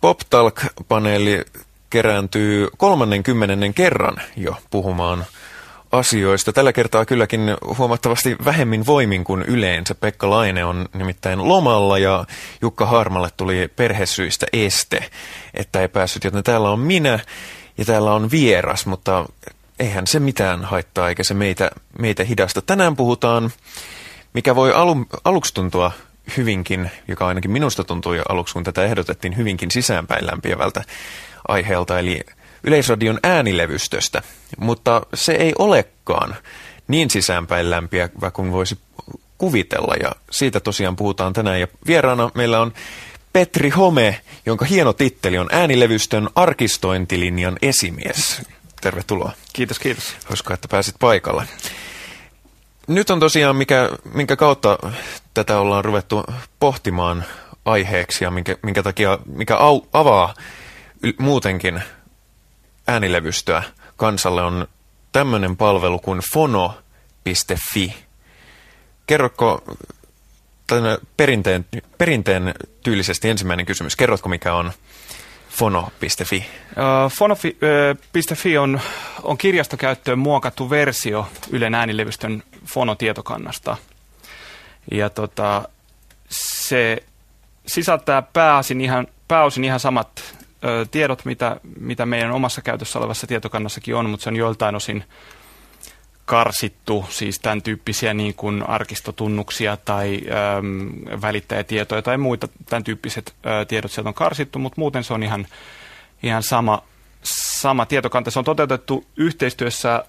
PopTalk-paneeli kerääntyy 30 kerran jo puhumaan asioista. Tällä kertaa kylläkin huomattavasti vähemmin voimin kuin yleensä. Pekka Laine on nimittäin lomalla ja Jukka Harmalle tuli perhesyistä este, että ei päässyt. Joten täällä on minä ja täällä on vieras, mutta eihän se mitään haittaa eikä se meitä, meitä hidasta. Tänään puhutaan, mikä voi alu, aluksi tuntua hyvinkin, joka ainakin minusta tuntui aluksi, kun tätä ehdotettiin hyvinkin sisäänpäin lämpiävältä aiheelta, eli Yleisradion äänilevystöstä. Mutta se ei olekaan niin sisäänpäin lämpiävä kuin voisi kuvitella, ja siitä tosiaan puhutaan tänään. Ja vieraana meillä on Petri Home, jonka hieno titteli on äänilevystön arkistointilinjan esimies. Tervetuloa. Kiitos, kiitos. Hauskaa, että pääsit paikalle. Nyt on tosiaan, mikä, minkä kautta tätä ollaan ruvettu pohtimaan aiheeksi ja minkä, minkä takia, mikä au, avaa muutenkin äänilevystöä kansalle on tämmöinen palvelu kuin fono.fi. Kerrotko perinteen, perinteen tyylisesti ensimmäinen kysymys. Kerrotko, mikä on fono.fi? Uh, fono.fi on, on kirjastokäyttöön muokattu versio Ylen äänilevystön fonotietokannasta. Ja tota, se sisältää pääosin ihan, pääosin ihan samat ö, tiedot, mitä, mitä meidän omassa käytössä olevassa tietokannassakin on, mutta se on joiltain osin karsittu, siis tämän tyyppisiä niin kuin arkistotunnuksia tai äm, välittäjätietoja tai muita tämän tyyppiset ä, tiedot sieltä on karsittu, mutta muuten se on ihan, ihan sama, sama tietokanta. Se on toteutettu yhteistyössä ä, ä,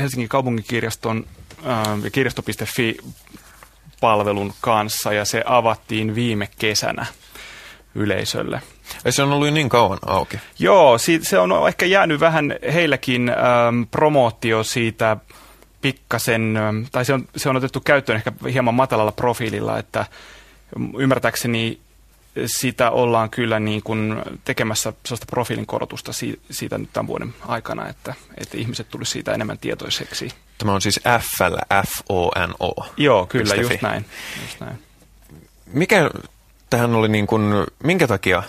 Helsingin kaupunkikirjaston ja kirjasto.fi palvelun kanssa ja se avattiin viime kesänä yleisölle. Ei se on ollut niin kauan auki. Joo, se on ehkä jäänyt vähän heilläkin ähm, promootio siitä pikkasen, ähm, tai se on, se on otettu käyttöön ehkä hieman matalalla profiililla, että ymmärtääkseni sitä ollaan kyllä niin kuin tekemässä sellaista profiilin korotusta siitä nyt tämän vuoden aikana, että, että ihmiset tulisi siitä enemmän tietoiseksi. Tämä on siis F, F-O-N-O. Joo, kyllä, just näin, just näin. Mikä tähän oli niin kuin, minkä takia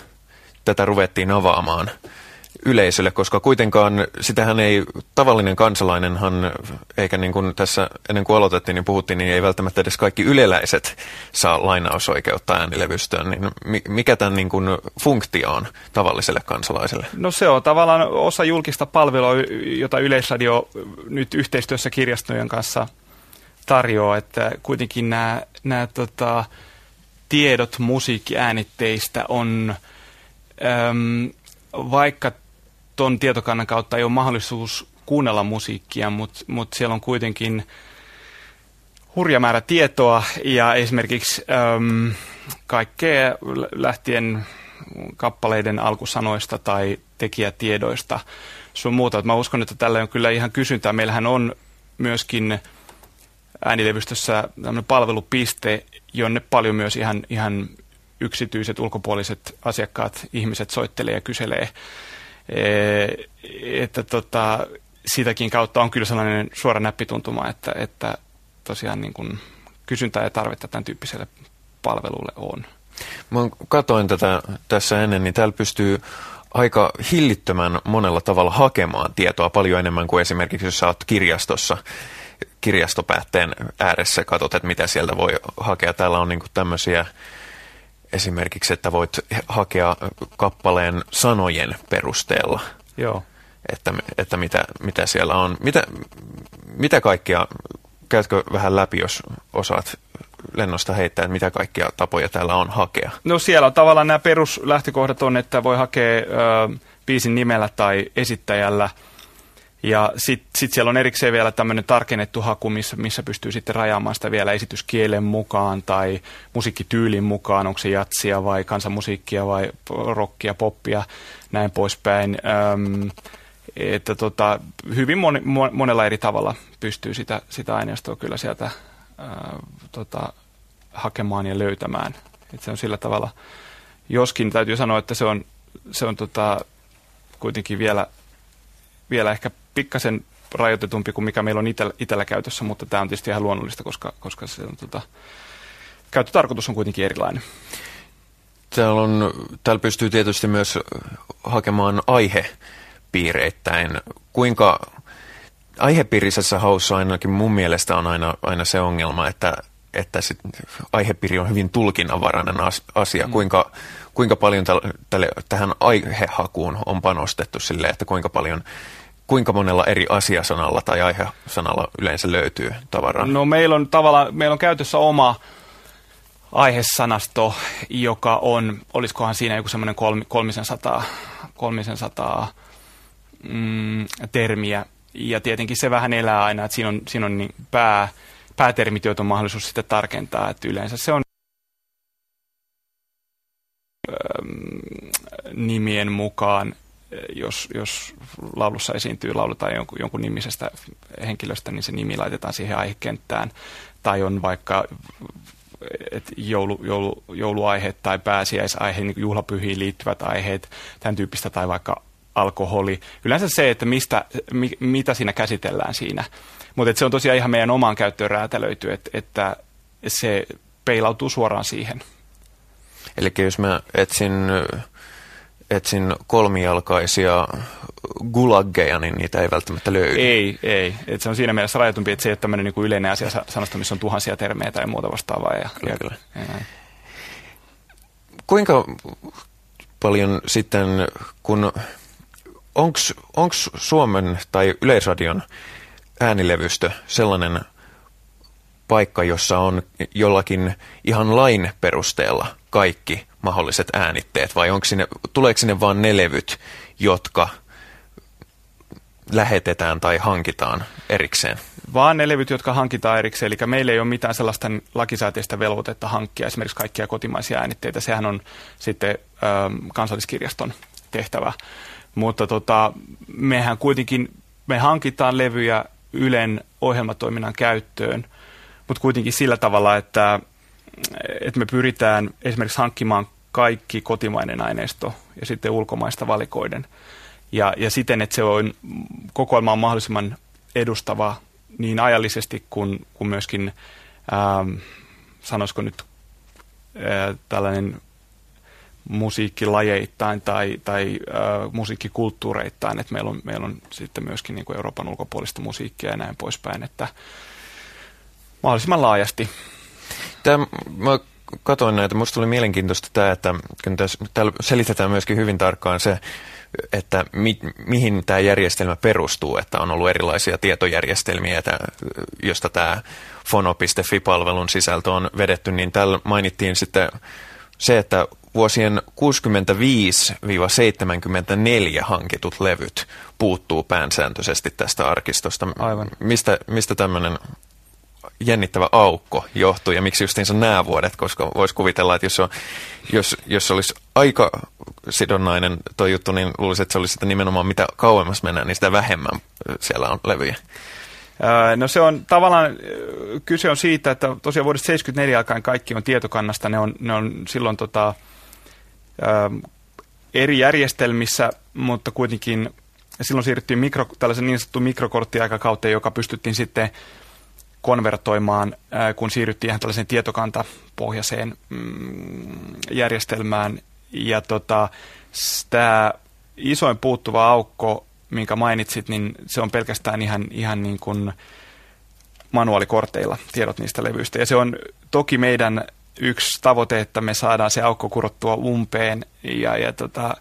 tätä ruvettiin avaamaan yleisölle, koska kuitenkaan sitähän ei, tavallinen kansalainenhan, eikä niin kuin tässä ennen kuin aloitettiin, niin puhuttiin, niin ei välttämättä edes kaikki yleläiset saa lainausoikeutta äänilevystöön, niin mikä tämän niin kuin funktio on tavalliselle kansalaiselle? No se on tavallaan osa julkista palvelua, jota Yleisradio nyt yhteistyössä kirjastojen kanssa tarjoaa, että kuitenkin nämä, nämä tota, tiedot musiikkiäänitteistä on, äm, vaikka tuon tietokannan kautta ei ole mahdollisuus kuunnella musiikkia, mutta mut siellä on kuitenkin hurja määrä tietoa ja esimerkiksi äm, kaikkea lähtien kappaleiden alkusanoista tai tekijätiedoista sun muuta. Mä uskon, että tällä on kyllä ihan kysyntää. Meillähän on myöskin äänilevystössä palvelupiste, jonne paljon myös ihan, ihan yksityiset ulkopuoliset asiakkaat, ihmiset soittelee ja kyselee. E, että tota, sitäkin kautta on kyllä sellainen suora näppituntuma, että, että tosiaan niin kuin kysyntää ja tarvetta tämän tyyppiselle palvelulle on. Mä katoin tätä tässä ennen, niin täällä pystyy aika hillittömän monella tavalla hakemaan tietoa paljon enemmän kuin esimerkiksi jos sä oot kirjastossa kirjastopäätteen ääressä katsot, että mitä sieltä voi hakea. Täällä on niin tämmöisiä esimerkiksi, että voit hakea kappaleen sanojen perusteella. Joo. Että, että mitä, mitä siellä on. Mitä, mitä kaikkia, käytkö vähän läpi, jos osaat lennosta heittää, että mitä kaikkia tapoja täällä on hakea? No siellä on tavallaan nämä peruslähtökohdat on, että voi hakea ö, biisin nimellä tai esittäjällä – ja sitten sit siellä on erikseen vielä tämmöinen tarkennettu haku, missä, missä pystyy sitten rajaamaan sitä vielä esityskielen mukaan tai musiikkityylin mukaan, onko se jatsia vai kansanmusiikkia vai rockia, poppia, näin poispäin. Öm, että tota, hyvin moni, monella eri tavalla pystyy sitä, sitä aineistoa kyllä sieltä ää, tota, hakemaan ja löytämään. Et se on sillä tavalla, joskin täytyy sanoa, että se on, se on tota, kuitenkin vielä, vielä ehkä pikkasen rajoitetumpi kuin mikä meillä on itellä, itellä käytössä, mutta tämä on tietysti ihan luonnollista, koska, koska se on, tota, käyttötarkoitus on kuitenkin erilainen. Täällä, on, täällä pystyy tietysti myös hakemaan aihepiireittäin. Kuinka aihepiirisessä haussa ainakin mun mielestä on aina, aina se ongelma, että, että sit aihepiiri on hyvin tulkinnanvarainen asia. Mm. Kuinka, kuinka paljon tälle, tähän aihehakuun on panostettu sille, että kuinka paljon kuinka monella eri asiasanalla tai aihesanalla yleensä löytyy tavaraa? No meillä on tavallaan, meillä on käytössä oma aihesanasto, joka on, olisikohan siinä joku semmoinen kolmisen sataa, kolmisen sataa mm, termiä. Ja tietenkin se vähän elää aina, että siinä on, siinä on niin pää, päätermit, joita on mahdollisuus sitten tarkentaa. Että yleensä se on nimien mukaan, jos, jos laulussa esiintyy laulu tai jonkun, jonkun nimisestä henkilöstä, niin se nimi laitetaan siihen aihekenttään. Tai on vaikka et joulu, joulu, jouluaiheet tai pääsiäisaihe, niin juhlapyhiin liittyvät aiheet, tämän tyyppistä, tai vaikka alkoholi. Yleensä se, että mistä, mi, mitä siinä käsitellään siinä. Mutta se on tosiaan ihan meidän omaan käyttöön räätälöity, että, että se peilautuu suoraan siihen. Eli jos mä etsin, etsin kolmijalkaisia gulaggeja, niin niitä ei välttämättä löydy. Ei, ei. Et se on siinä mielessä rajatumpi, että se ei ole tämmöinen niin yleinen asia sanasta, missä on tuhansia termejä tai muuta vastaavaa. Ja, kyllä, ja, kyllä. Ja Kuinka paljon sitten, kun onko Suomen tai Yleisradion äänilevystö sellainen paikka, jossa on jollakin ihan lain perusteella kaikki mahdolliset äänitteet, vai onko sinne, tuleeko sinne vain ne levyt, jotka lähetetään tai hankitaan erikseen? Vaan ne levyt, jotka hankitaan erikseen. Eli meillä ei ole mitään sellaista lakisääteistä velvoitetta hankkia esimerkiksi kaikkia kotimaisia äänitteitä. Sehän on sitten ö, kansalliskirjaston tehtävä. Mutta tota, mehän kuitenkin, me hankitaan levyjä Ylen ohjelmatoiminnan käyttöön, mutta kuitenkin sillä tavalla, että, että me pyritään esimerkiksi hankkimaan kaikki kotimainen aineisto ja sitten ulkomaista valikoiden. Ja, ja siten, että se on kokoelma on mahdollisimman edustava niin ajallisesti kuin, kuin myöskin, ähm, sanoisiko nyt, äh, tällainen musiikkilajeittain tai, tai äh, musiikkikulttuureittain, että meillä on, meillä on sitten myöskin niin kuin Euroopan ulkopuolista musiikkia ja näin poispäin, että mahdollisimman laajasti. Tämä, mä katsoin näitä, minusta tuli mielenkiintoista tämä, että kun tässä, täällä selitetään myöskin hyvin tarkkaan se, että mi, mihin tämä järjestelmä perustuu, että on ollut erilaisia tietojärjestelmiä, että, josta tämä fono.fi-palvelun sisältö on vedetty, niin täällä mainittiin sitten se, että vuosien 65-74 hankitut levyt puuttuu päänsääntöisesti tästä arkistosta. Aivan. Mistä, mistä tämmöinen jännittävä aukko johtuu ja miksi justiinsa nämä vuodet, koska voisi kuvitella, että jos, on, jos, jos olisi aika sidonnainen tuo juttu, niin luulisin, että se olisi sitä nimenomaan mitä kauemmas mennään, niin sitä vähemmän siellä on levyjä. No se on tavallaan, kyse on siitä, että tosiaan vuodesta 1974 alkaen kaikki on tietokannasta, ne on, ne on silloin tota, eri järjestelmissä, mutta kuitenkin silloin siirryttiin mikro, tällaisen niin sanottu mikrokorttiaikakauteen, joka pystyttiin sitten konvertoimaan, kun siirryttiin ihan tällaiseen tietokantapohjaiseen mm, järjestelmään. Ja tota, tämä isoin puuttuva aukko, minkä mainitsit, niin se on pelkästään ihan, ihan niin kuin manuaalikorteilla tiedot niistä levyistä. Ja se on toki meidän yksi tavoite, että me saadaan se aukko kurottua umpeen. Ja, ja tota,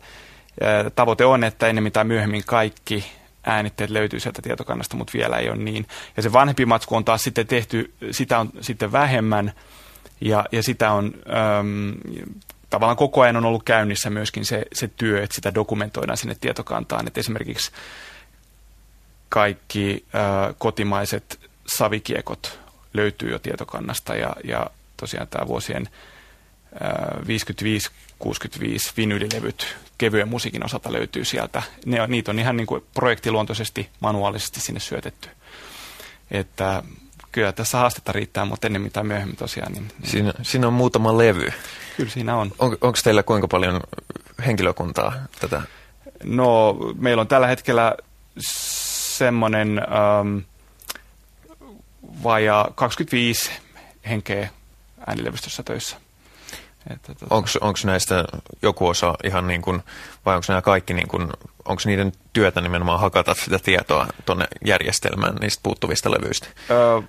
tavoite on, että ennemmin tai myöhemmin kaikki äänitteet löytyy sieltä tietokannasta, mutta vielä ei ole niin. Ja se vanhempi matsku on taas sitten tehty, sitä on sitten vähemmän ja, ja sitä on äm, tavallaan koko ajan on ollut käynnissä myöskin se, se työ, että sitä dokumentoidaan sinne tietokantaan. Että esimerkiksi kaikki ä, kotimaiset savikiekot löytyy jo tietokannasta ja, ja tosiaan tämä vuosien 55-65 vinylilevyt kevyen musiikin osalta löytyy sieltä. Ne on, niitä on ihan niin kuin projektiluontoisesti, manuaalisesti sinne syötetty. Että kyllä tässä haastetta riittää, mutta ennen tai myöhemmin tosiaan. Niin, niin. Siinä, siinä on muutama levy. Kyllä siinä on. on Onko teillä kuinka paljon henkilökuntaa tätä? No meillä on tällä hetkellä semmoinen ähm, vajaa 25 henkeä äänilevystössä töissä. Että, tota... Onko näistä joku osa ihan niin kuin, vai onko nämä kaikki niin kuin, onko niiden työtä nimenomaan hakata sitä tietoa tuonne järjestelmään niistä puuttuvista levyistä? Öö,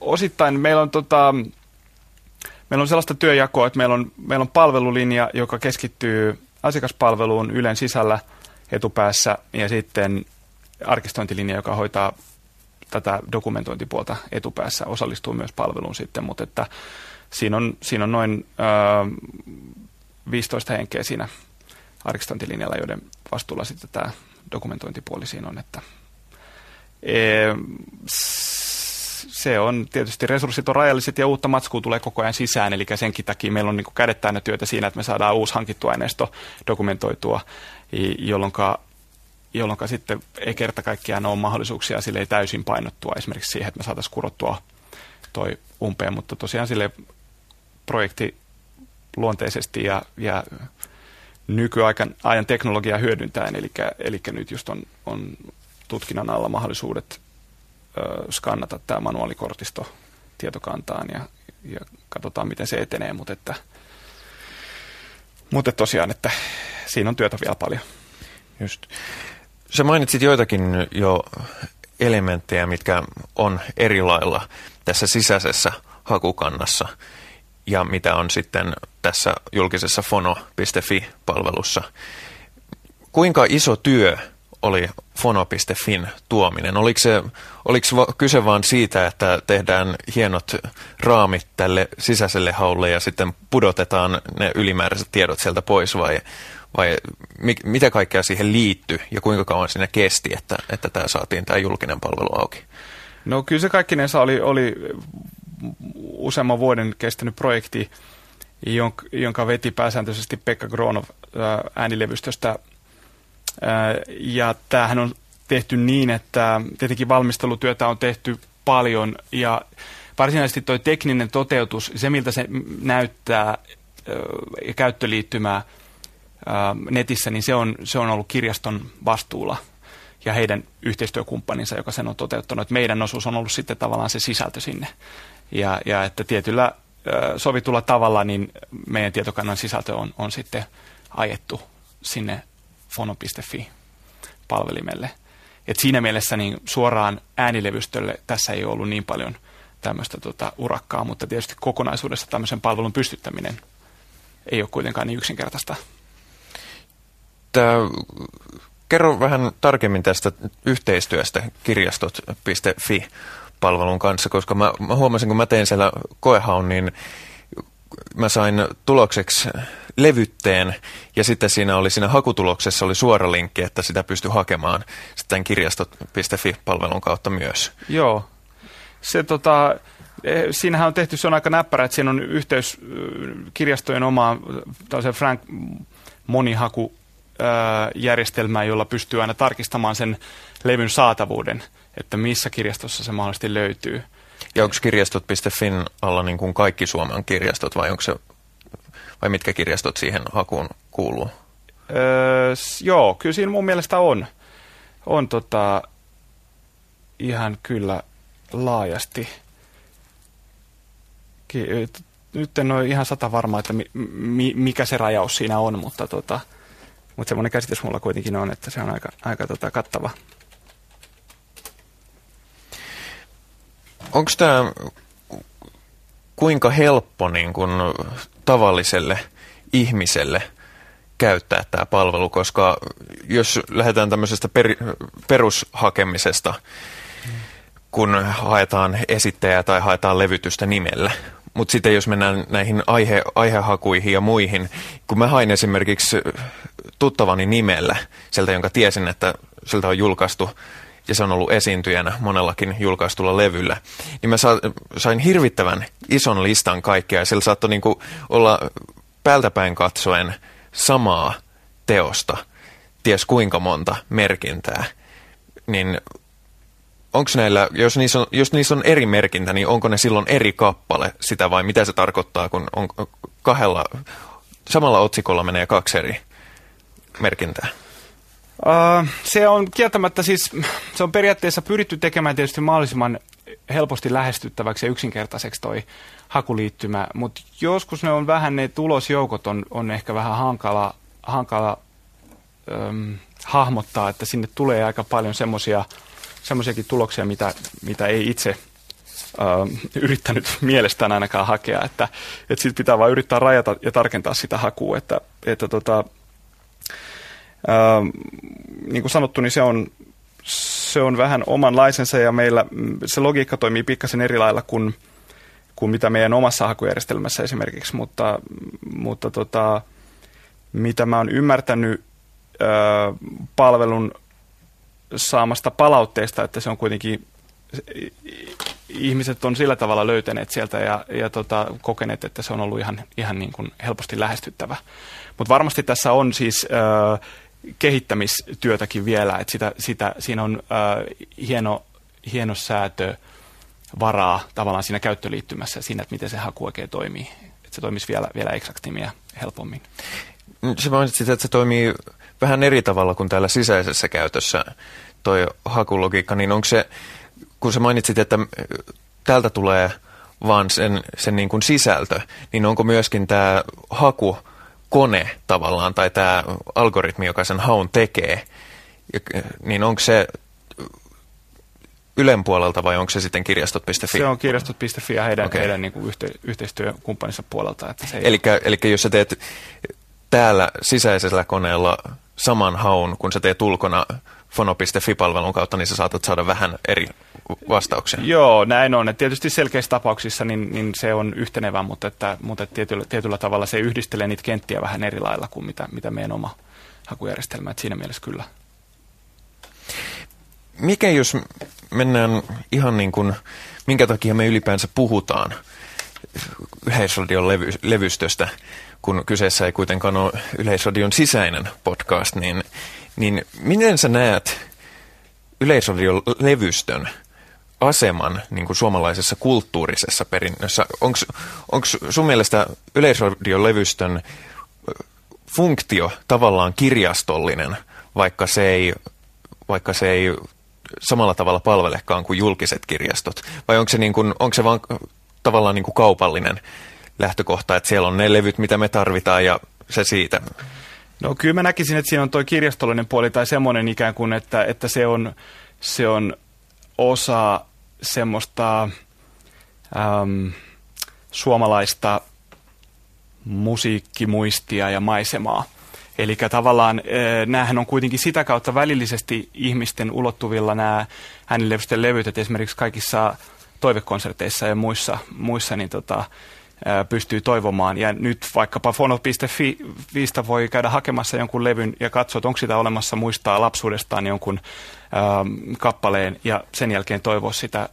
osittain meillä on tota, meillä on sellaista työjakoa, että meillä on, meillä on palvelulinja, joka keskittyy asiakaspalveluun Ylen sisällä etupäässä ja sitten arkistointilinja, joka hoitaa tätä dokumentointipuolta etupäässä, osallistuu myös palveluun sitten, mutta että siinä on, siinä on noin ö, 15 henkeä siinä arkistointilinjalla, joiden vastuulla sitten tämä dokumentointipuoli siinä on, että e, se on tietysti resurssit on rajalliset ja uutta matskua tulee koko ajan sisään, eli senkin takia meillä on niin kädet täynnä työtä siinä, että me saadaan uusi hankittu aineisto dokumentoitua, jolloin jolloin sitten ei kerta kaikkiaan ole mahdollisuuksia sille ei täysin painottua esimerkiksi siihen, että me saataisiin kurottua toi umpeen, mutta tosiaan sille projekti luonteisesti ja, ja nykyajan ajan teknologiaa hyödyntäen, eli, eli nyt just on, on tutkinnan alla mahdollisuudet ö, skannata tämä manuaalikortisto tietokantaan ja, ja katsotaan, miten se etenee, mutta, että, mutta tosiaan, että siinä on työtä vielä paljon. Just. Sä mainitsit joitakin jo elementtejä, mitkä on eri lailla tässä sisäisessä hakukannassa ja mitä on sitten tässä julkisessa fono.fi-palvelussa. Kuinka iso työ oli fono.fin tuominen? Oliko, se, oliko kyse vain siitä, että tehdään hienot raamit tälle sisäiselle haulle ja sitten pudotetaan ne ylimääräiset tiedot sieltä pois vai, vai mi, mitä kaikkea siihen liittyy ja kuinka kauan siinä kesti, että, että tämä saatiin tämä julkinen palvelu auki? No kyllä se kaikkinensa oli, oli useamman vuoden kestänyt projekti, jonka, veti pääsääntöisesti Pekka Gronov äänilevystöstä. Ja tämähän on tehty niin, että tietenkin valmistelutyötä on tehty paljon ja varsinaisesti tuo tekninen toteutus, se miltä se näyttää ja käyttöliittymää netissä, niin se on, se on ollut kirjaston vastuulla ja heidän yhteistyökumppaninsa, joka sen on toteuttanut. Meidän osuus on ollut sitten tavallaan se sisältö sinne. Ja, ja että tietyllä sovitulla tavalla niin meidän tietokannan sisältö on, on sitten ajettu sinne fono.fi-palvelimelle. Et siinä mielessä niin suoraan äänilevystölle tässä ei ollut niin paljon tämmöistä tota, urakkaa, mutta tietysti kokonaisuudessa tämmöisen palvelun pystyttäminen ei ole kuitenkaan niin yksinkertaista. Tämä, kerro vähän tarkemmin tästä yhteistyöstä kirjastot.fi palvelun kanssa, koska mä, mä huomasin, kun mä tein siellä koehaun, niin mä sain tulokseksi levytteen ja sitten siinä oli siinä hakutuloksessa oli suora linkki, että sitä pystyi hakemaan sitten kirjastot.fi-palvelun kautta myös. Joo. Se tota, eh, siinähän on tehty, se on aika näppärä, että siinä on yhteys kirjastojen omaan Frank monihaku järjestelmään, jolla pystyy aina tarkistamaan sen levyn saatavuuden että missä kirjastossa se mahdollisesti löytyy. Ja onko kirjastot.fin alla niin kuin kaikki Suomen kirjastot vai, onko se, vai mitkä kirjastot siihen hakuun kuuluu? Öö, joo, kyllä siinä mun mielestä on. On tota, ihan kyllä laajasti. Nyt en ole ihan sata varma, että mi, mi, mikä se rajaus siinä on, mutta, tota, mutta semmoinen käsitys mulla kuitenkin on, että se on aika, aika tota, kattava. Onko tämä kuinka helppo niin kun, tavalliselle ihmiselle käyttää tämä palvelu, koska jos lähdetään tämmöisestä per, perushakemisesta, kun haetaan esittäjää tai haetaan levytystä nimellä, mutta sitten jos mennään näihin aihe, aihehakuihin ja muihin, kun mä hain esimerkiksi tuttavani nimellä, sieltä jonka tiesin, että siltä on julkaistu ja se on ollut esiintyjänä monellakin julkaistulla levyllä, niin mä sain hirvittävän ison listan kaikkea ja sillä saattoi niin olla päältäpäin katsoen samaa teosta, ties kuinka monta merkintää, niin onko näillä, jos niissä, on, jos niissä on eri merkintä, niin onko ne silloin eri kappale sitä vai mitä se tarkoittaa, kun on kahdella, samalla otsikolla menee kaksi eri merkintää? Uh, se on kieltämättä siis, se on periaatteessa pyritty tekemään tietysti mahdollisimman helposti lähestyttäväksi ja yksinkertaiseksi toi hakuliittymä, mutta joskus ne on vähän, ne tulosjoukot on, on ehkä vähän hankala, hankala äm, hahmottaa, että sinne tulee aika paljon semmoisia semmoisiakin tuloksia, mitä, mitä ei itse yrittänyt mielestään ainakaan hakea, että, että sitten pitää vain yrittää rajata ja tarkentaa sitä hakua, että, että tota, niin kuin sanottu, niin se on, se on vähän omanlaisensa ja meillä se logiikka toimii pikkasen eri lailla kuin, kuin mitä meidän omassa hakujärjestelmässä esimerkiksi, mutta, mutta tota, mitä mä oon ymmärtänyt ö, palvelun saamasta palautteesta, että se on kuitenkin ihmiset on sillä tavalla löytäneet sieltä ja, ja tota, kokeneet, että se on ollut ihan, ihan niin kuin helposti lähestyttävä. Mutta varmasti tässä on siis ö, kehittämistyötäkin vielä, että sitä, sitä, siinä on ö, hieno, hieno säätö varaa tavallaan siinä käyttöliittymässä siinä, että miten se haku oikein toimii. Että se toimisi vielä, vielä eksaktimia helpommin. Se mainitsit, että se toimii vähän eri tavalla kuin täällä sisäisessä käytössä toi hakulogiikka, niin onko se, kun sä mainitsit, että täältä tulee vaan sen, sen niin kuin sisältö, niin onko myöskin tämä haku kone tavallaan, tai tämä algoritmi, joka sen haun tekee, niin onko se Ylen puolelta vai onko se sitten kirjastot.fi? Se on kirjastot.fi ja heidän, okay. heidän niin kuin yhte, yhteistyökumppaninsa puolelta. Että se ei... eli, eli jos sä teet täällä sisäisellä koneella saman haun, kun sä teet ulkona fono.fi-palvelun kautta, niin sä saatat saada vähän eri vastauksia. Joo, näin on. Et tietysti selkeissä tapauksissa niin, niin se on yhtenevä, mutta, että, mutta että tietyllä, tietyllä tavalla se yhdistelee niitä kenttiä vähän eri lailla kuin mitä, mitä meidän oma hakujärjestelmä. Et siinä mielessä kyllä. Mikä jos mennään ihan niin kuin, minkä takia me ylipäänsä puhutaan Yleisradion levy, levystöstä, kun kyseessä ei kuitenkaan ole Yleisradion sisäinen podcast, niin, niin miten sä näet Yleisradion levystön aseman niin kuin suomalaisessa kulttuurisessa perinnössä? Onko sun mielestä Yleisradion levystön funktio tavallaan kirjastollinen, vaikka se ei, vaikka se ei samalla tavalla palvelekaan kuin julkiset kirjastot? Vai onko se, niin kuin, onko se vaan tavallaan niin kuin kaupallinen lähtökohta, että siellä on ne levyt, mitä me tarvitaan ja se siitä? No kyllä mä näkisin, että siinä on tuo kirjastollinen puoli tai semmoinen ikään kuin, että, että se, on, se on osa semmoista äm, suomalaista musiikkimuistia ja maisemaa. Eli tavallaan näähän on kuitenkin sitä kautta välillisesti ihmisten ulottuvilla nämä äänilevysten levyt, että esimerkiksi kaikissa toivekonserteissa ja muissa, muissa niin tota, pystyy toivomaan. Ja nyt vaikkapa fono.fi voi käydä hakemassa jonkun levyn ja katsoa, että onko sitä olemassa muistaa lapsuudestaan jonkun ähm, kappaleen ja sen jälkeen toivoa sitä äh,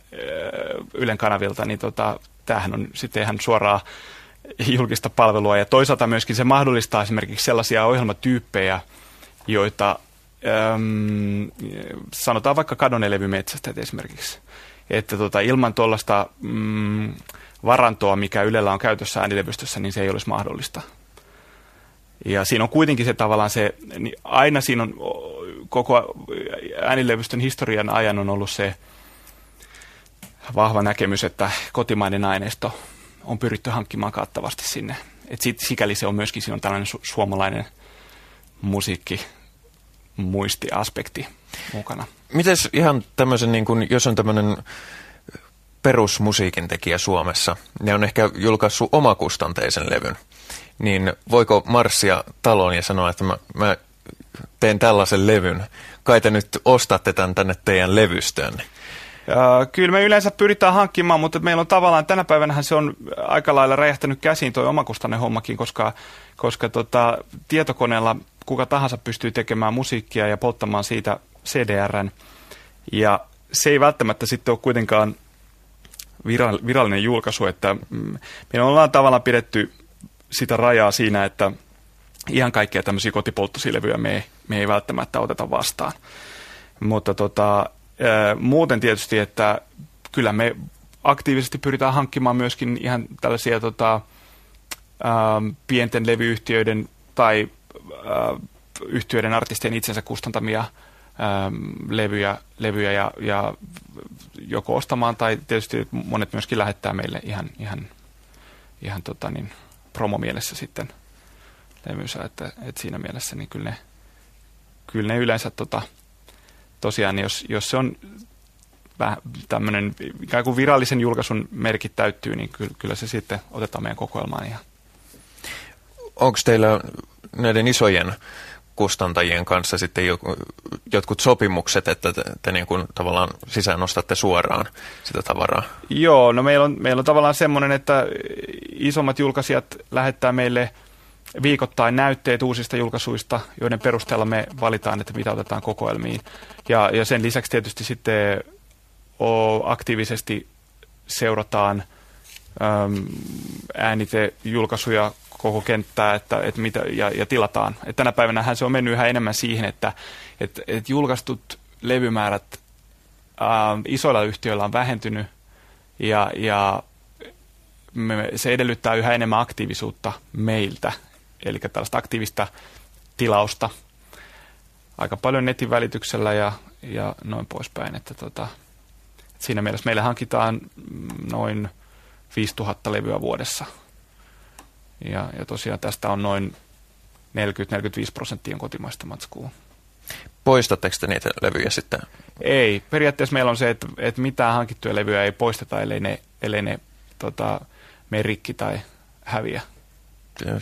Ylen kanavilta, niin tota, tämähän on sitten ihan suoraa julkista palvelua. Ja toisaalta myöskin se mahdollistaa esimerkiksi sellaisia ohjelmatyyppejä, joita äm, sanotaan vaikka kadonneet levymetsästäjät esimerkiksi. Että tota, ilman tuollaista mm, varantoa, mikä Ylellä on käytössä äänilevystössä, niin se ei olisi mahdollista. Ja siinä on kuitenkin se tavallaan se, niin aina siinä on koko äänilevystön historian ajan on ollut se vahva näkemys, että kotimainen aineisto on pyritty hankkimaan kattavasti sinne. Et sit, sikäli se on myöskin siinä on tällainen su- suomalainen musiikki muistiaspekti mukana. Mites ihan tämmöisen, niin kun, jos on tämmöinen perusmusiikin tekijä Suomessa ja on ehkä julkaissut omakustanteisen levyn, niin voiko marssia taloon ja sanoa, että mä, mä teen tällaisen levyn, kai te nyt ostatte tämän tänne teidän levystöönne? Ja, kyllä me yleensä pyritään hankkimaan, mutta meillä on tavallaan tänä päivänä se on aika lailla räjähtänyt käsiin tuo omakustanne hommakin, koska, koska tota, tietokoneella kuka tahansa pystyy tekemään musiikkia ja polttamaan siitä CDRn. Ja se ei välttämättä sitten ole kuitenkaan virallinen julkaisu, että mm, me ollaan tavallaan pidetty sitä rajaa siinä, että ihan kaikkia tämmöisiä kotipolttosilevyjä me ei, me ei välttämättä oteta vastaan. Mutta tota, muuten tietysti, että kyllä me aktiivisesti pyritään hankkimaan myöskin ihan tällaisia tota, pienten levyyhtiöiden tai yhtiöiden artistien itsensä kustantamia levyjä, levyjä ja, ja joko ostamaan tai tietysti monet myöskin lähettää meille ihan, ihan ihan tota niin, promomielessä sitten levynsä, että, että siinä mielessä niin kyllä ne, kyllä ne yleensä tota, tosiaan, niin jos, jos se on tämmöinen ikään kuin virallisen julkaisun merkit täyttyy, niin kyllä, kyllä se sitten otetaan meidän kokoelmaan ihan. Onko teillä näiden isojen kustantajien kanssa sitten jotkut sopimukset, että te, te niin kuin tavallaan sisään nostatte suoraan sitä tavaraa? Joo, no meillä on, meillä on tavallaan semmoinen, että isommat julkaisijat lähettää meille viikoittain näytteet uusista julkaisuista, joiden perusteella me valitaan, että mitä otetaan kokoelmiin. Ja, ja sen lisäksi tietysti sitten aktiivisesti seurataan äänitejulkaisuja koko kenttää että, että mitä, ja, ja tilataan. Et tänä päivänä se on mennyt yhä enemmän siihen, että et, et julkaistut levymäärät ää, ähm, isoilla yhtiöillä on vähentynyt ja, ja me, se edellyttää yhä enemmän aktiivisuutta meiltä, eli tällaista aktiivista tilausta aika paljon netin välityksellä ja, ja noin poispäin. Että tota, siinä mielessä meillä hankitaan noin 5000 levyä vuodessa – ja, ja tosiaan tästä on noin 40-45 prosenttia kotimaista matskua. Poistatteko te niitä levyjä sitten? Ei. Periaatteessa meillä on se, että, että mitään hankittuja levyjä ei poisteta, ellei ne, ellei ne tota, mene rikki tai häviä.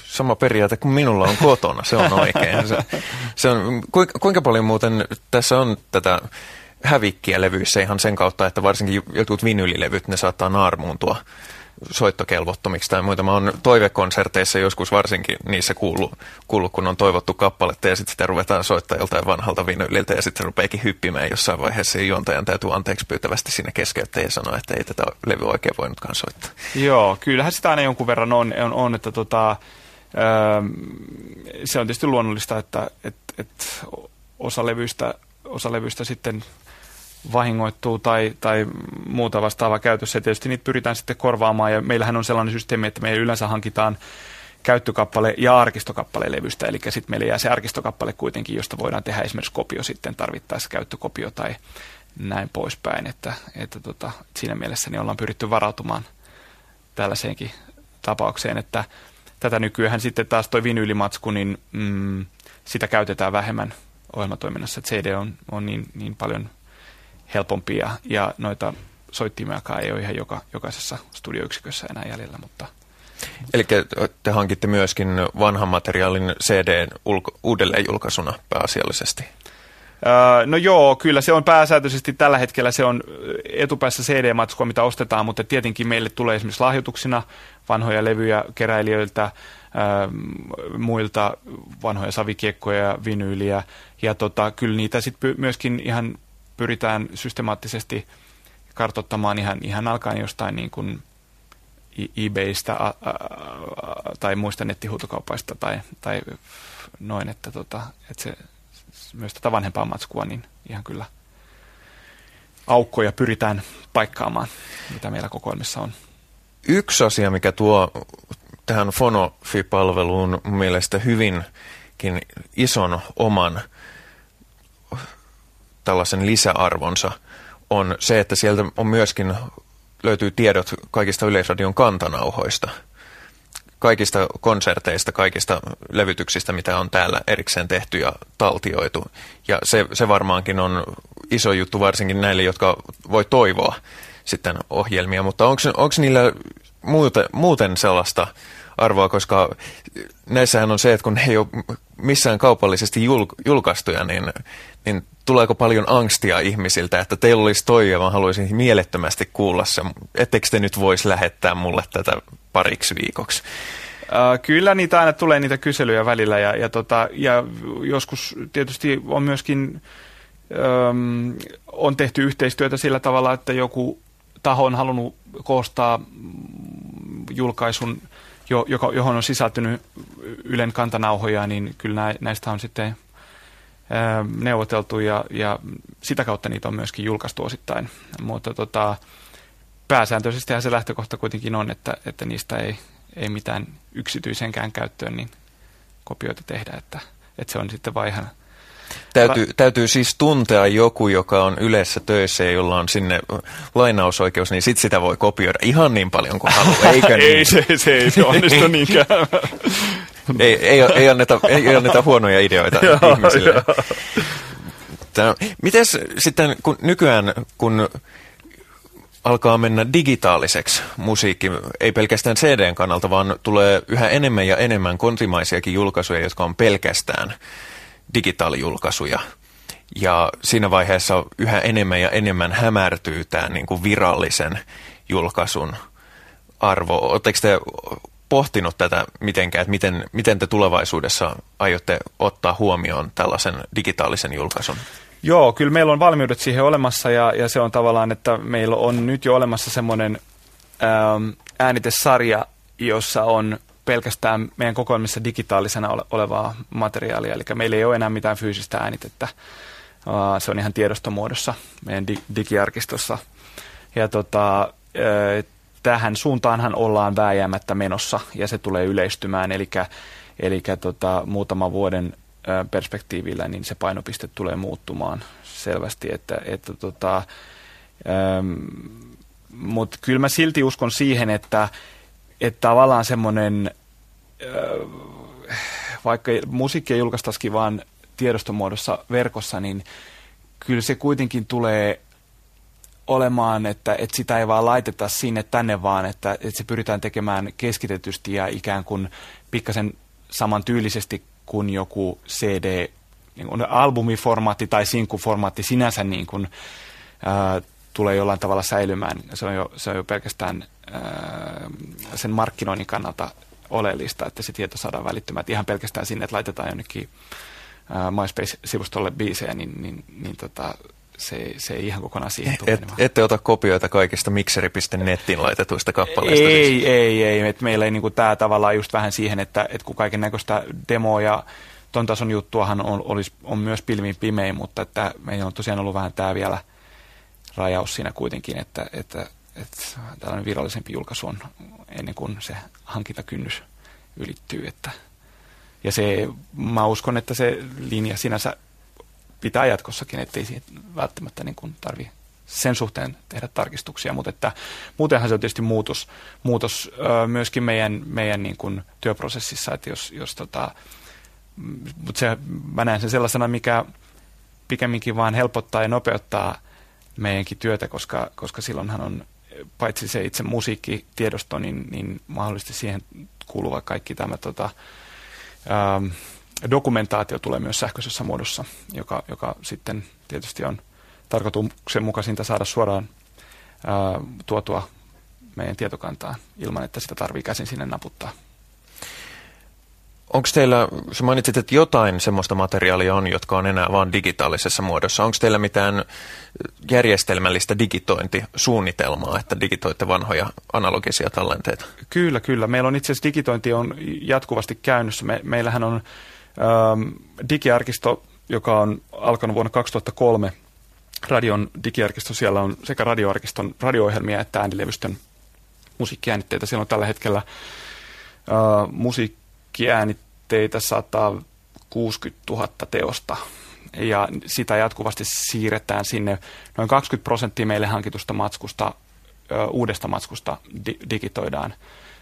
Sama periaate kuin minulla on kotona, se on oikein. Se, se on, kuinka paljon muuten tässä on tätä hävikkiä levyissä ihan sen kautta, että varsinkin jotkut vinylilevyt, ne saattaa naarmuuntua soittokelvottomiksi tai muita. Mä oon toivekonserteissa joskus varsinkin niissä kuullut, kuullut kun on toivottu kappaletta ja sitten sitä ruvetaan soittaa joltain vanhalta vinyliltä ja sitten se rupeekin hyppimään jossain vaiheessa ja juontajan täytyy anteeksi pyytävästi sinne keskeyttää ja sanoa, että ei tätä levy oikein voinutkaan soittaa. Joo, kyllähän sitä aina jonkun verran on, on, on että tota, öö, se on tietysti luonnollista, että et, et osa levyistä, osa levyistä sitten vahingoittuu tai, tai muuta vastaavaa käytössä. Ja tietysti niitä pyritään sitten korvaamaan. Ja meillähän on sellainen systeemi, että me yleensä hankitaan käyttökappale ja arkistokappale levystä, eli sitten meillä jää se arkistokappale kuitenkin, josta voidaan tehdä esimerkiksi kopio sitten tarvittaessa käyttökopio tai näin poispäin, että, että tota, siinä mielessä niin ollaan pyritty varautumaan tällaiseenkin tapaukseen, että tätä nykyään sitten taas toi vinyylimatsku, niin mm, sitä käytetään vähemmän ohjelmatoiminnassa, että CD on, on niin, niin paljon helpompia ja noita soittimiakaan ei ole ihan joka, jokaisessa studioyksikössä enää jäljellä, mutta Eli te hankitte myöskin vanhan materiaalin CD ulko- uudelleenjulkaisuna pääasiallisesti? Öö, no joo, kyllä se on pääsääntöisesti tällä hetkellä se on etupäässä CD-matskua, mitä ostetaan, mutta tietenkin meille tulee esimerkiksi lahjoituksina vanhoja levyjä keräilijöiltä, öö, muilta vanhoja savikiekkoja ja vinyyliä. Ja tota, kyllä niitä sitten myöskin ihan pyritään systemaattisesti kartottamaan ihan, ihan alkaen jostain niin kuin eBaystä a, a, a, tai muista nettihuutokaupaista tai, tai noin, että, tota, että se, myös tätä vanhempaa matskua, niin ihan kyllä aukkoja pyritään paikkaamaan, mitä meillä kokoelmissa on. Yksi asia, mikä tuo tähän Fonofi-palveluun mielestä hyvinkin ison oman tällaisen lisäarvonsa on se, että sieltä on myöskin löytyy tiedot kaikista Yleisradion kantanauhoista, kaikista konserteista, kaikista levytyksistä, mitä on täällä erikseen tehty ja taltioitu. Ja se, se varmaankin on iso juttu varsinkin näille, jotka voi toivoa sitten ohjelmia, mutta onko niillä muuten, muuten sellaista arvoa, koska näissähän on se, että kun ne ei ole missään kaupallisesti julkaistuja, niin, niin tuleeko paljon angstia ihmisiltä, että teillä olisi toi ja mä haluaisin mielettömästi kuulla se. Ettekö te nyt voisi lähettää mulle tätä pariksi viikoksi? Uh, kyllä niitä aina tulee niitä kyselyjä välillä ja, ja, tota, ja joskus tietysti on myöskin um, on tehty yhteistyötä sillä tavalla, että joku taho on halunnut koostaa julkaisun, jo, joka, johon on sisältynyt Ylen kantanauhoja, niin kyllä näistä on sitten neuvoteltu ja, ja sitä kautta niitä on myöskin julkaistu osittain. Mutta tota, pääsääntöisesti se lähtökohta kuitenkin on, että, että niistä ei, ei mitään yksityisenkään käyttöön niin kopioita tehdä, että, että se on sitten vain ihan Täytyy, täytyy siis tuntea joku, joka on yleensä töissä ja jolla on sinne lainausoikeus, niin sit sitä voi kopioida ihan niin paljon kuin haluaa, eikö niin? ei, se, se ei onnistu niinkään. ei, ei, ei, anneta, ei anneta huonoja ideoita ihmisille. Tämä, mites sitten kun nykyään, kun alkaa mennä digitaaliseksi musiikki, ei pelkästään CDn kannalta, vaan tulee yhä enemmän ja enemmän kontimaisiakin julkaisuja, jotka on pelkästään digitaalijulkaisuja. Ja siinä vaiheessa yhä enemmän ja enemmän hämärtyy tämä niin kuin virallisen julkaisun arvo. Oletteko te pohtinut tätä mitenkään, että miten, miten te tulevaisuudessa aiotte ottaa huomioon tällaisen digitaalisen julkaisun? Joo, kyllä meillä on valmiudet siihen olemassa ja, ja se on tavallaan, että meillä on nyt jo olemassa semmoinen äänitesarja, jossa on pelkästään meidän kokoelmissa digitaalisena ole, olevaa materiaalia, eli meillä ei ole enää mitään fyysistä äänitettä. Se on ihan tiedostomuodossa meidän di- digiarkistossa. Ja tota, äh, tähän suuntaanhan ollaan vääjäämättä menossa ja se tulee yleistymään, eli, eli tota, muutaman vuoden perspektiivillä, niin se painopiste tulee muuttumaan selvästi. Että, että tota, Mutta kyllä mä silti uskon siihen, että, että tavallaan semmoinen, vaikka musiikkia julkaistaisikin vaan tiedostomuodossa verkossa, niin kyllä se kuitenkin tulee olemaan, että, että sitä ei vaan laiteta sinne tänne vaan, että, että se pyritään tekemään keskitetysti ja ikään kuin pikkasen samantyylisesti kuin joku CD, niin kuin albumiformaatti tai sinkkuformaatti sinänsä niin kuin, ää, tulee jollain tavalla säilymään. Se on jo, se on jo pelkästään ää, sen markkinoinnin kannalta oleellista, että se tieto saadaan välittymään. Ihan pelkästään sinne, että laitetaan jonnekin ää, MySpace-sivustolle biisejä, niin, niin, niin tota, se, se ei ihan kokonaan siihen tule. Et, ette ota kopioita kaikista mixeri.netin laitetuista kappaleista? Ei, siis. ei, ei. Et meillä ei niinku tämä tavallaan just vähän siihen, että et kun kaiken näköistä demoa ja ton tason juttuahan on, olisi, on myös pilvin pimein, mutta että meillä on tosiaan ollut vähän tämä vielä rajaus siinä kuitenkin, että, että, että tällainen virallisempi julkaisu on ennen kuin se hankintakynnys ylittyy. Että, ja se, mä uskon, että se linja sinänsä pitää jatkossakin, ettei siihen välttämättä niin kuin tarvi sen suhteen tehdä tarkistuksia, mutta että muutenhan se on tietysti muutos, muutos ö, myöskin meidän, meidän niin kuin työprosessissa, että jos, jos tota, mutta se, mä näen sen sellaisena, mikä pikemminkin vaan helpottaa ja nopeuttaa meidänkin työtä, koska, koska silloinhan on paitsi se itse musiikkitiedosto, niin, niin mahdollisesti siihen kuuluva kaikki tämä tota, ähm, dokumentaatio tulee myös sähköisessä muodossa, joka, joka sitten tietysti on tarkoituksenmukaisinta saada suoraan ää, tuotua meidän tietokantaan ilman, että sitä tarvii käsin sinne naputtaa. Onko teillä, sä mainitsit, että jotain semmoista materiaalia on, jotka on enää vain digitaalisessa muodossa. Onko teillä mitään järjestelmällistä digitointisuunnitelmaa, että digitoitte vanhoja analogisia tallenteita? Kyllä, kyllä. Meillä on itse asiassa digitointi on jatkuvasti käynnissä. Me, meillähän on Ähm, digiarkisto, joka on alkanut vuonna 2003, radion digiarkisto, siellä on sekä radioarkiston radio-ohjelmia että äänilevystön musiikkiäänitteitä. Siellä on tällä hetkellä uh, musiikkiäänitteitä 160 000 teosta ja sitä jatkuvasti siirretään sinne. Noin 20 prosenttia meille hankitusta matskusta, uh, uudesta matskusta di- digitoidaan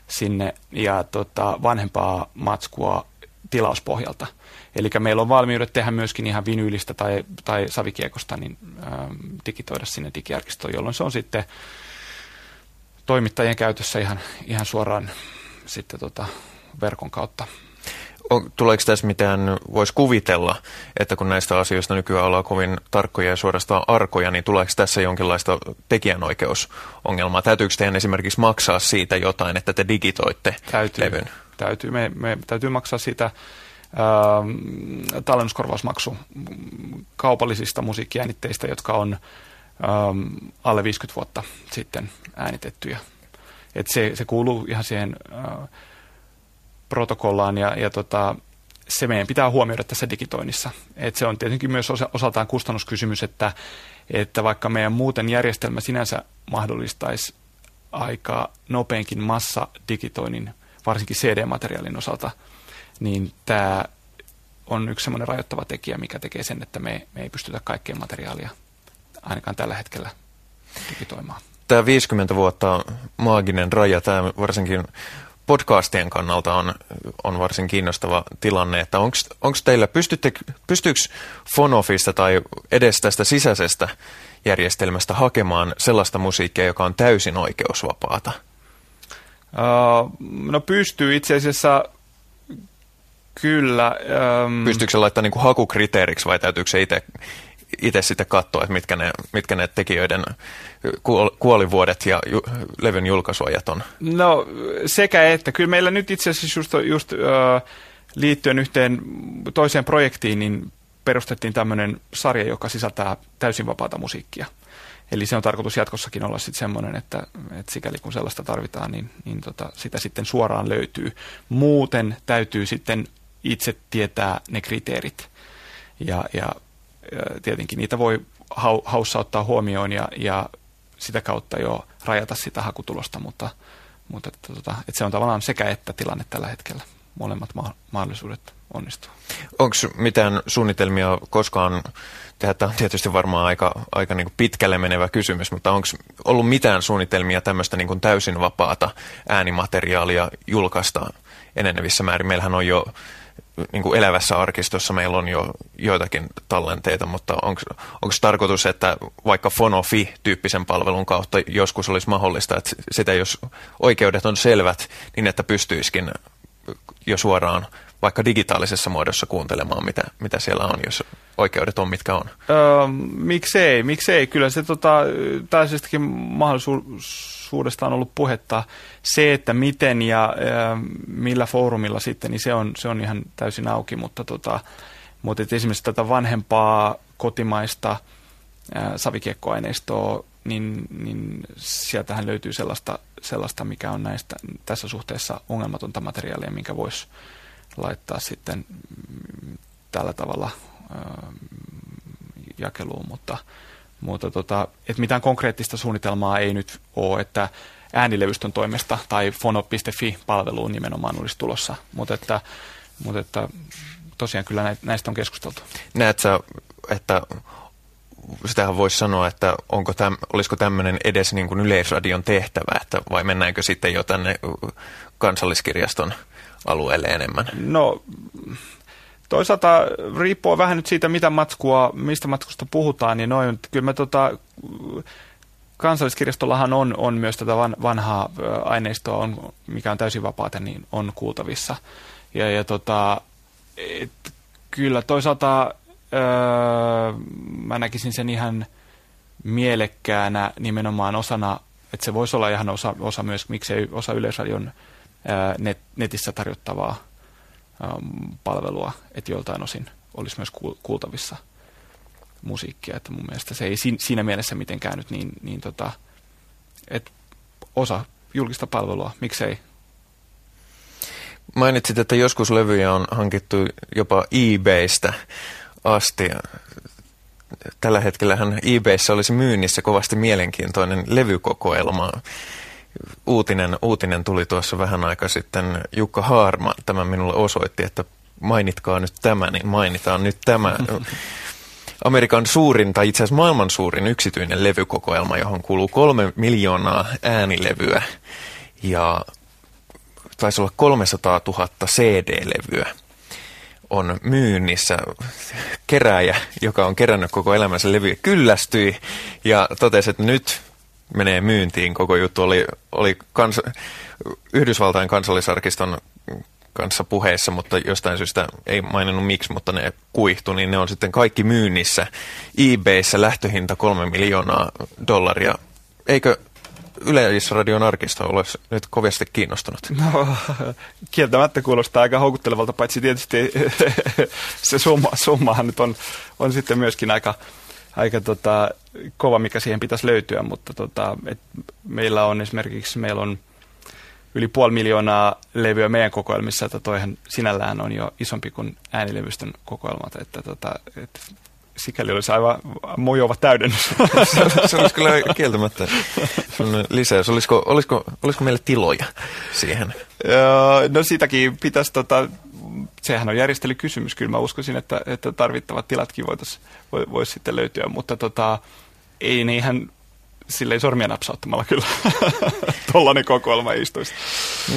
sinne ja tota, vanhempaa matskua tilauspohjalta. Eli meillä on valmiudet tehdä myöskin ihan vinyylistä tai, tai savikiekosta, niin ää, digitoida sinne digiarkistoon, jolloin se on sitten toimittajien käytössä ihan, ihan suoraan sitten tota verkon kautta. Tuleeko tässä mitään, voisi kuvitella, että kun näistä asioista nykyään ollaan kovin tarkkoja ja suorastaan arkoja, niin tuleeko tässä jonkinlaista tekijänoikeusongelmaa? Täytyykö teidän esimerkiksi maksaa siitä jotain, että te digitoitte täytyy, levyn? Täytyy, me, me täytyy maksaa siitä äh, tallennuskorvausmaksu kaupallisista musiikkiäänitteistä, jotka on ähm, alle 50 vuotta sitten äänitettyjä. Et se, se kuuluu ihan siihen äh, protokollaan ja, ja tota, se meidän pitää huomioida tässä digitoinnissa. Et se on tietenkin myös osa, osaltaan kustannuskysymys, että, että vaikka meidän muuten järjestelmä sinänsä mahdollistaisi aika nopeinkin massa digitoinnin, varsinkin CD-materiaalin osalta, niin tämä on yksi semmoinen rajoittava tekijä, mikä tekee sen, että me, me ei pystytä kaikkea materiaalia ainakaan tällä hetkellä digitoimaan. Tämä 50 vuotta on maaginen raja, tämä varsinkin podcastien kannalta on, on varsin kiinnostava tilanne, että onko teillä, pystyykö Fonofista tai edes tästä sisäisestä järjestelmästä hakemaan sellaista musiikkia, joka on täysin oikeusvapaata? Uh, no pystyy itse asiassa kyllä. Um... Pystyykö se laittamaan niin hakukriteeriksi vai täytyykö se itse itse sitten katsoa, että mitkä ne, mitkä ne tekijöiden kuolivuodet ja ju, levyn julkaisuajat on? No sekä että. Kyllä meillä nyt itse asiassa just, just uh, liittyen yhteen toiseen projektiin, niin perustettiin tämmöinen sarja, joka sisältää täysin vapaata musiikkia. Eli se on tarkoitus jatkossakin olla sitten semmoinen, että, että sikäli kun sellaista tarvitaan, niin, niin tota, sitä sitten suoraan löytyy. Muuten täytyy sitten itse tietää ne kriteerit. Ja, ja tietenkin niitä voi haussa ottaa huomioon ja, ja sitä kautta jo rajata sitä hakutulosta, mutta, mutta että, tota, että se on tavallaan sekä että tilanne tällä hetkellä. Molemmat ma- mahdollisuudet onnistuu. Onko mitään suunnitelmia koskaan, tämä on tietysti varmaan aika, aika niin pitkälle menevä kysymys, mutta onko ollut mitään suunnitelmia tämmöistä niin täysin vapaata äänimateriaalia julkaista enenevissä määrin? Meillähän on jo niin kuin elävässä arkistossa meillä on jo joitakin tallenteita, mutta onko tarkoitus, että vaikka Fonofi-tyyppisen palvelun kautta joskus olisi mahdollista, että sitä jos oikeudet on selvät, niin että pystyisikin jo suoraan vaikka digitaalisessa muodossa kuuntelemaan, mitä, mitä siellä on, jos oikeudet on mitkä on? Öö, miksei, miksei. Kyllä se tota, tällaisestakin mahdollisuudesta on ollut puhetta. Se, että miten ja öö, millä foorumilla sitten, niin se on, se on ihan täysin auki, mutta, tota, mutta esimerkiksi tätä vanhempaa kotimaista ää, savikiekkoaineistoa, niin, niin sieltähän löytyy sellaista, sellaista, mikä on näistä tässä suhteessa ongelmatonta materiaalia, minkä voisi laittaa sitten tällä tavalla jakeluun, mutta, mutta tota, et mitään konkreettista suunnitelmaa ei nyt ole, että äänilevystön toimesta tai fono.fi-palveluun nimenomaan olisi tulossa, mutta että, mutta että tosiaan kyllä näistä on keskusteltu. Näet sä, että sitähän voisi sanoa, että onko täm, olisiko tämmöinen edes niin kuin yleisradion tehtävä, että vai mennäänkö sitten jo tänne kansalliskirjaston alueelle enemmän? No toisaalta riippuu vähän nyt siitä, mitä matskua, mistä matskusta puhutaan, niin noin, kyllä me tota, kansalliskirjastollahan on, on myös tätä vanhaa aineistoa, on, mikä on täysin vapaata, niin on kuultavissa. Ja, ja tota, et, kyllä toisaalta öö, mä näkisin sen ihan mielekkäänä nimenomaan osana, että se voisi olla ihan osa, osa myös, miksei osa Yleisradion net, netissä tarjottavaa palvelua, että joltain osin olisi myös kuultavissa musiikkia. Että mun mielestä se ei siinä mielessä mitenkään nyt niin, niin tota, että osa julkista palvelua, miksei. Mainitsit, että joskus levyjä on hankittu jopa eBaystä asti. Tällä hetkellähän eBayssä olisi myynnissä kovasti mielenkiintoinen levykokoelma uutinen, uutinen tuli tuossa vähän aika sitten. Jukka Haarma tämä minulle osoitti, että mainitkaa nyt tämä, niin mainitaan nyt tämä. Amerikan suurin tai itse asiassa maailman suurin yksityinen levykokoelma, johon kuuluu kolme miljoonaa äänilevyä ja taisi olla 300 000 CD-levyä on myynnissä. Kerääjä, joka on kerännyt koko elämänsä levyjä, kyllästyi ja totesi, että nyt menee myyntiin. Koko juttu oli, oli kans, Yhdysvaltain kansallisarkiston kanssa puheessa, mutta jostain syystä ei maininnut miksi, mutta ne kuihtu, niin ne on sitten kaikki myynnissä. eBayssä lähtöhinta kolme miljoonaa dollaria. Eikö Yleisradion arkisto ole nyt kovasti kiinnostunut? No, kieltämättä kuulostaa aika houkuttelevalta, paitsi tietysti se summa, summahan nyt on, on sitten myöskin aika, aika tota, kova, mikä siihen pitäisi löytyä, mutta tota, et meillä on esimerkiksi meillä on yli puoli miljoonaa levyä meidän kokoelmissa, että toihan sinällään on jo isompi kuin äänilevystön kokoelmat, että tota, et sikäli olisi aivan mujova täydennys. se, se olisi kyllä kieltämättä lisäys. Olisiko, olisiko, olisiko meille tiloja siihen? No sitäkin pitäisi tota, sehän on järjestelykysymys. Kyllä mä uskoisin, että, että tarvittavat tilatkin voitaisiin voi, vois sitten löytyä, mutta tota, ei ne ihan silleen sormia napsauttamalla kyllä tollainen kokoelma istuisi.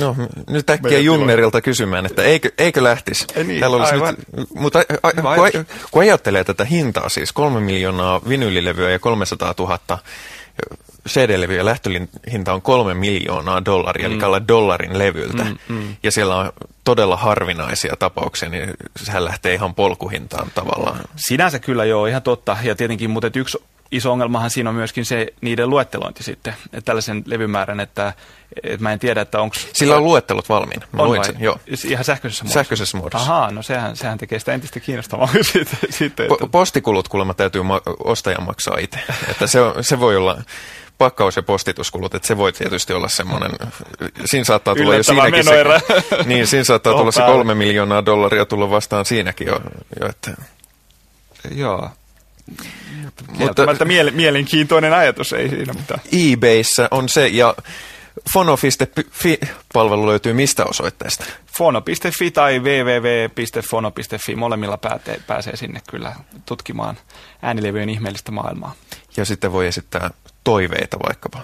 No nyt äkkiä Jungnerilta kysymään, että eikö, eikö lähtisi? Ei niin, Täällä olisi nyt, mutta a, a, kun, kun ajattelee tätä hintaa, siis kolme miljoonaa vinylilevyä ja 300 000 CD-levyjä lähtöhinta on kolme miljoonaa dollaria, mm. eli dollarin levyltä. Mm, mm. Ja siellä on todella harvinaisia tapauksia, niin sehän lähtee ihan polkuhintaan tavallaan. Sinänsä kyllä joo, ihan totta. Ja tietenkin, mutta yksi iso ongelmahan siinä on myöskin se niiden luettelointi sitten, että tällaisen levymäärän, että, että mä en tiedä, että onko... Sillä on luettelot valmiina, mä on luin sen, joo. Ihan sähköisessä muodossa? Sähköisessä muodossa. Ahaa, no sehän, sehän tekee sitä entistä kiinnostavaa sitten. sitten että... Postikulut kuulemma täytyy ma- ostajan maksaa itse, että se, on, se voi olla pakkaus- ja postituskulut, että se voi tietysti olla semmoinen, siinä saattaa tulla jo siinäkin se, niin, siinä saattaa tulla se kolme miljoonaa dollaria tulla vastaan siinäkin jo, jo että... Joo, mutta miele- mielenkiintoinen ajatus, ei siinä mitään. eBayssä on se, ja fono.fi-palvelu löytyy mistä osoitteesta? Fono.fi tai www.fono.fi, molemmilla pääte, pääsee sinne kyllä tutkimaan äänilevyjen ihmeellistä maailmaa. Ja sitten voi esittää toiveita vaikkapa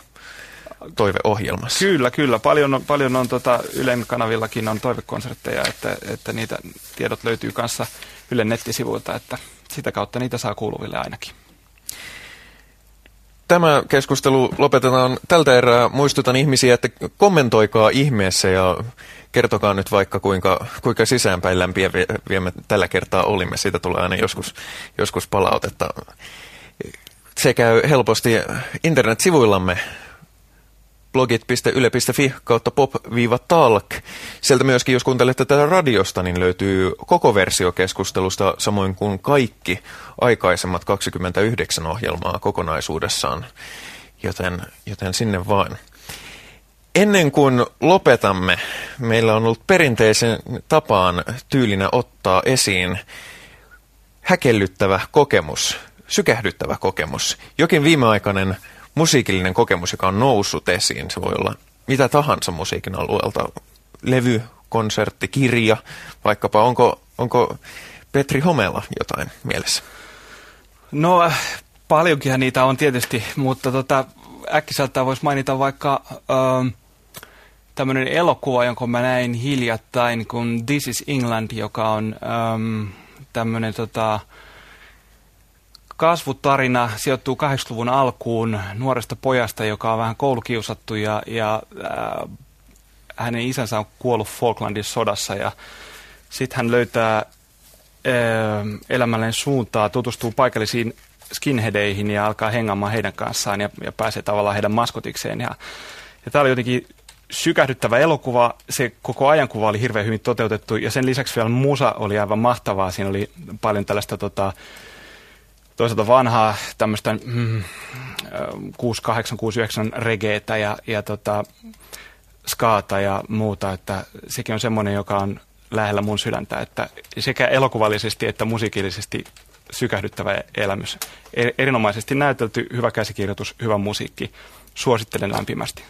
toiveohjelmassa. Kyllä, kyllä. Paljon on, paljon on tota, Ylen kanavillakin on toivekonsertteja, että, että niitä tiedot löytyy kanssa Ylen nettisivuilta, että sitä kautta niitä saa kuuluville ainakin. Tämä keskustelu lopetetaan tältä erää. Muistutan ihmisiä, että kommentoikaa ihmeessä ja kertokaa nyt vaikka kuinka, kuinka sisäänpäin lämpiä viemme tällä kertaa olimme. Siitä tulee aina joskus, joskus palautetta. Se käy helposti internetsivuillamme blogit.yle.fi kautta pop-talk. Sieltä myöskin, jos kuuntelette tätä radiosta, niin löytyy koko versio keskustelusta, samoin kuin kaikki aikaisemmat 29 ohjelmaa kokonaisuudessaan, joten, joten sinne vaan. Ennen kuin lopetamme, meillä on ollut perinteisen tapaan tyylinä ottaa esiin häkellyttävä kokemus, sykähdyttävä kokemus, jokin viimeaikainen musiikillinen kokemus, joka on noussut esiin. Se voi olla mitä tahansa musiikin alueelta, levy, konsertti, kirja, vaikkapa. Onko, onko Petri Homela jotain mielessä? No paljonkin niitä on tietysti, mutta tota, äkkiseltään voisi mainita vaikka ähm, tämmöinen elokuva, jonka mä näin hiljattain, kun This is England, joka on ähm, tämmöinen tota, kasvutarina sijoittuu 80-luvun alkuun nuoresta pojasta, joka on vähän koulukiusattu ja, ja äh, hänen isänsä on kuollut Falklandin sodassa ja sitten hän löytää äh, elämälleen suuntaa, tutustuu paikallisiin skinheadeihin ja alkaa hengaamaan heidän kanssaan ja, ja pääsee tavallaan heidän maskotikseen. Ja, ja tämä oli jotenkin sykähdyttävä elokuva. Se koko ajankuva oli hirveän hyvin toteutettu ja sen lisäksi vielä musa oli aivan mahtavaa. Siinä oli paljon tällaista tota, toisaalta vanhaa tämmöistä mm, 68, 69 regeetä ja, ja tota, skaata ja muuta, että sekin on semmoinen, joka on lähellä mun sydäntä, että sekä elokuvallisesti että musiikillisesti sykähdyttävä elämys. E, erinomaisesti näytelty, hyvä käsikirjoitus, hyvä musiikki. Suosittelen lämpimästi.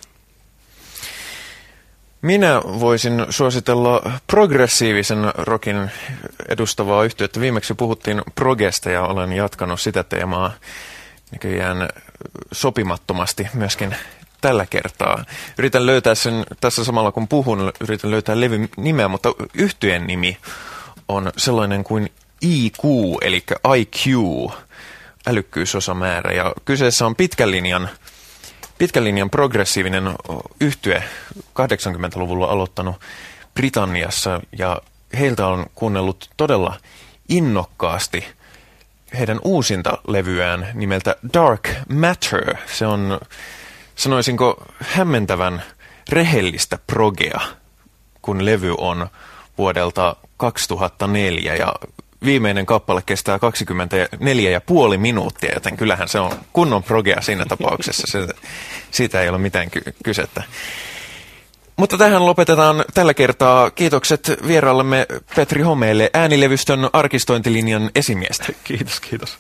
Minä voisin suositella progressiivisen rockin edustavaa yhtiötä. Viimeksi puhuttiin progesta ja olen jatkanut sitä teemaa näköjään sopimattomasti myöskin tällä kertaa. Yritän löytää sen tässä samalla kun puhun, yritän löytää levyn nimeä, mutta yhtyeen nimi on sellainen kuin IQ, eli IQ, älykkyysosamäärä. Ja kyseessä on pitkän linjan pitkän linjan progressiivinen yhtye 80-luvulla aloittanut Britanniassa ja heiltä on kuunnellut todella innokkaasti heidän uusinta levyään nimeltä Dark Matter. Se on, sanoisinko, hämmentävän rehellistä progea, kun levy on vuodelta 2004 ja viimeinen kappale kestää 24 ja puoli minuuttia, joten kyllähän se on kunnon progea siinä tapauksessa. Se, siitä ei ole mitään ky- kysettä. Mutta tähän lopetetaan tällä kertaa. Kiitokset vieraallemme Petri Homeelle äänilevystön arkistointilinjan esimiestä. Kiitos, kiitos.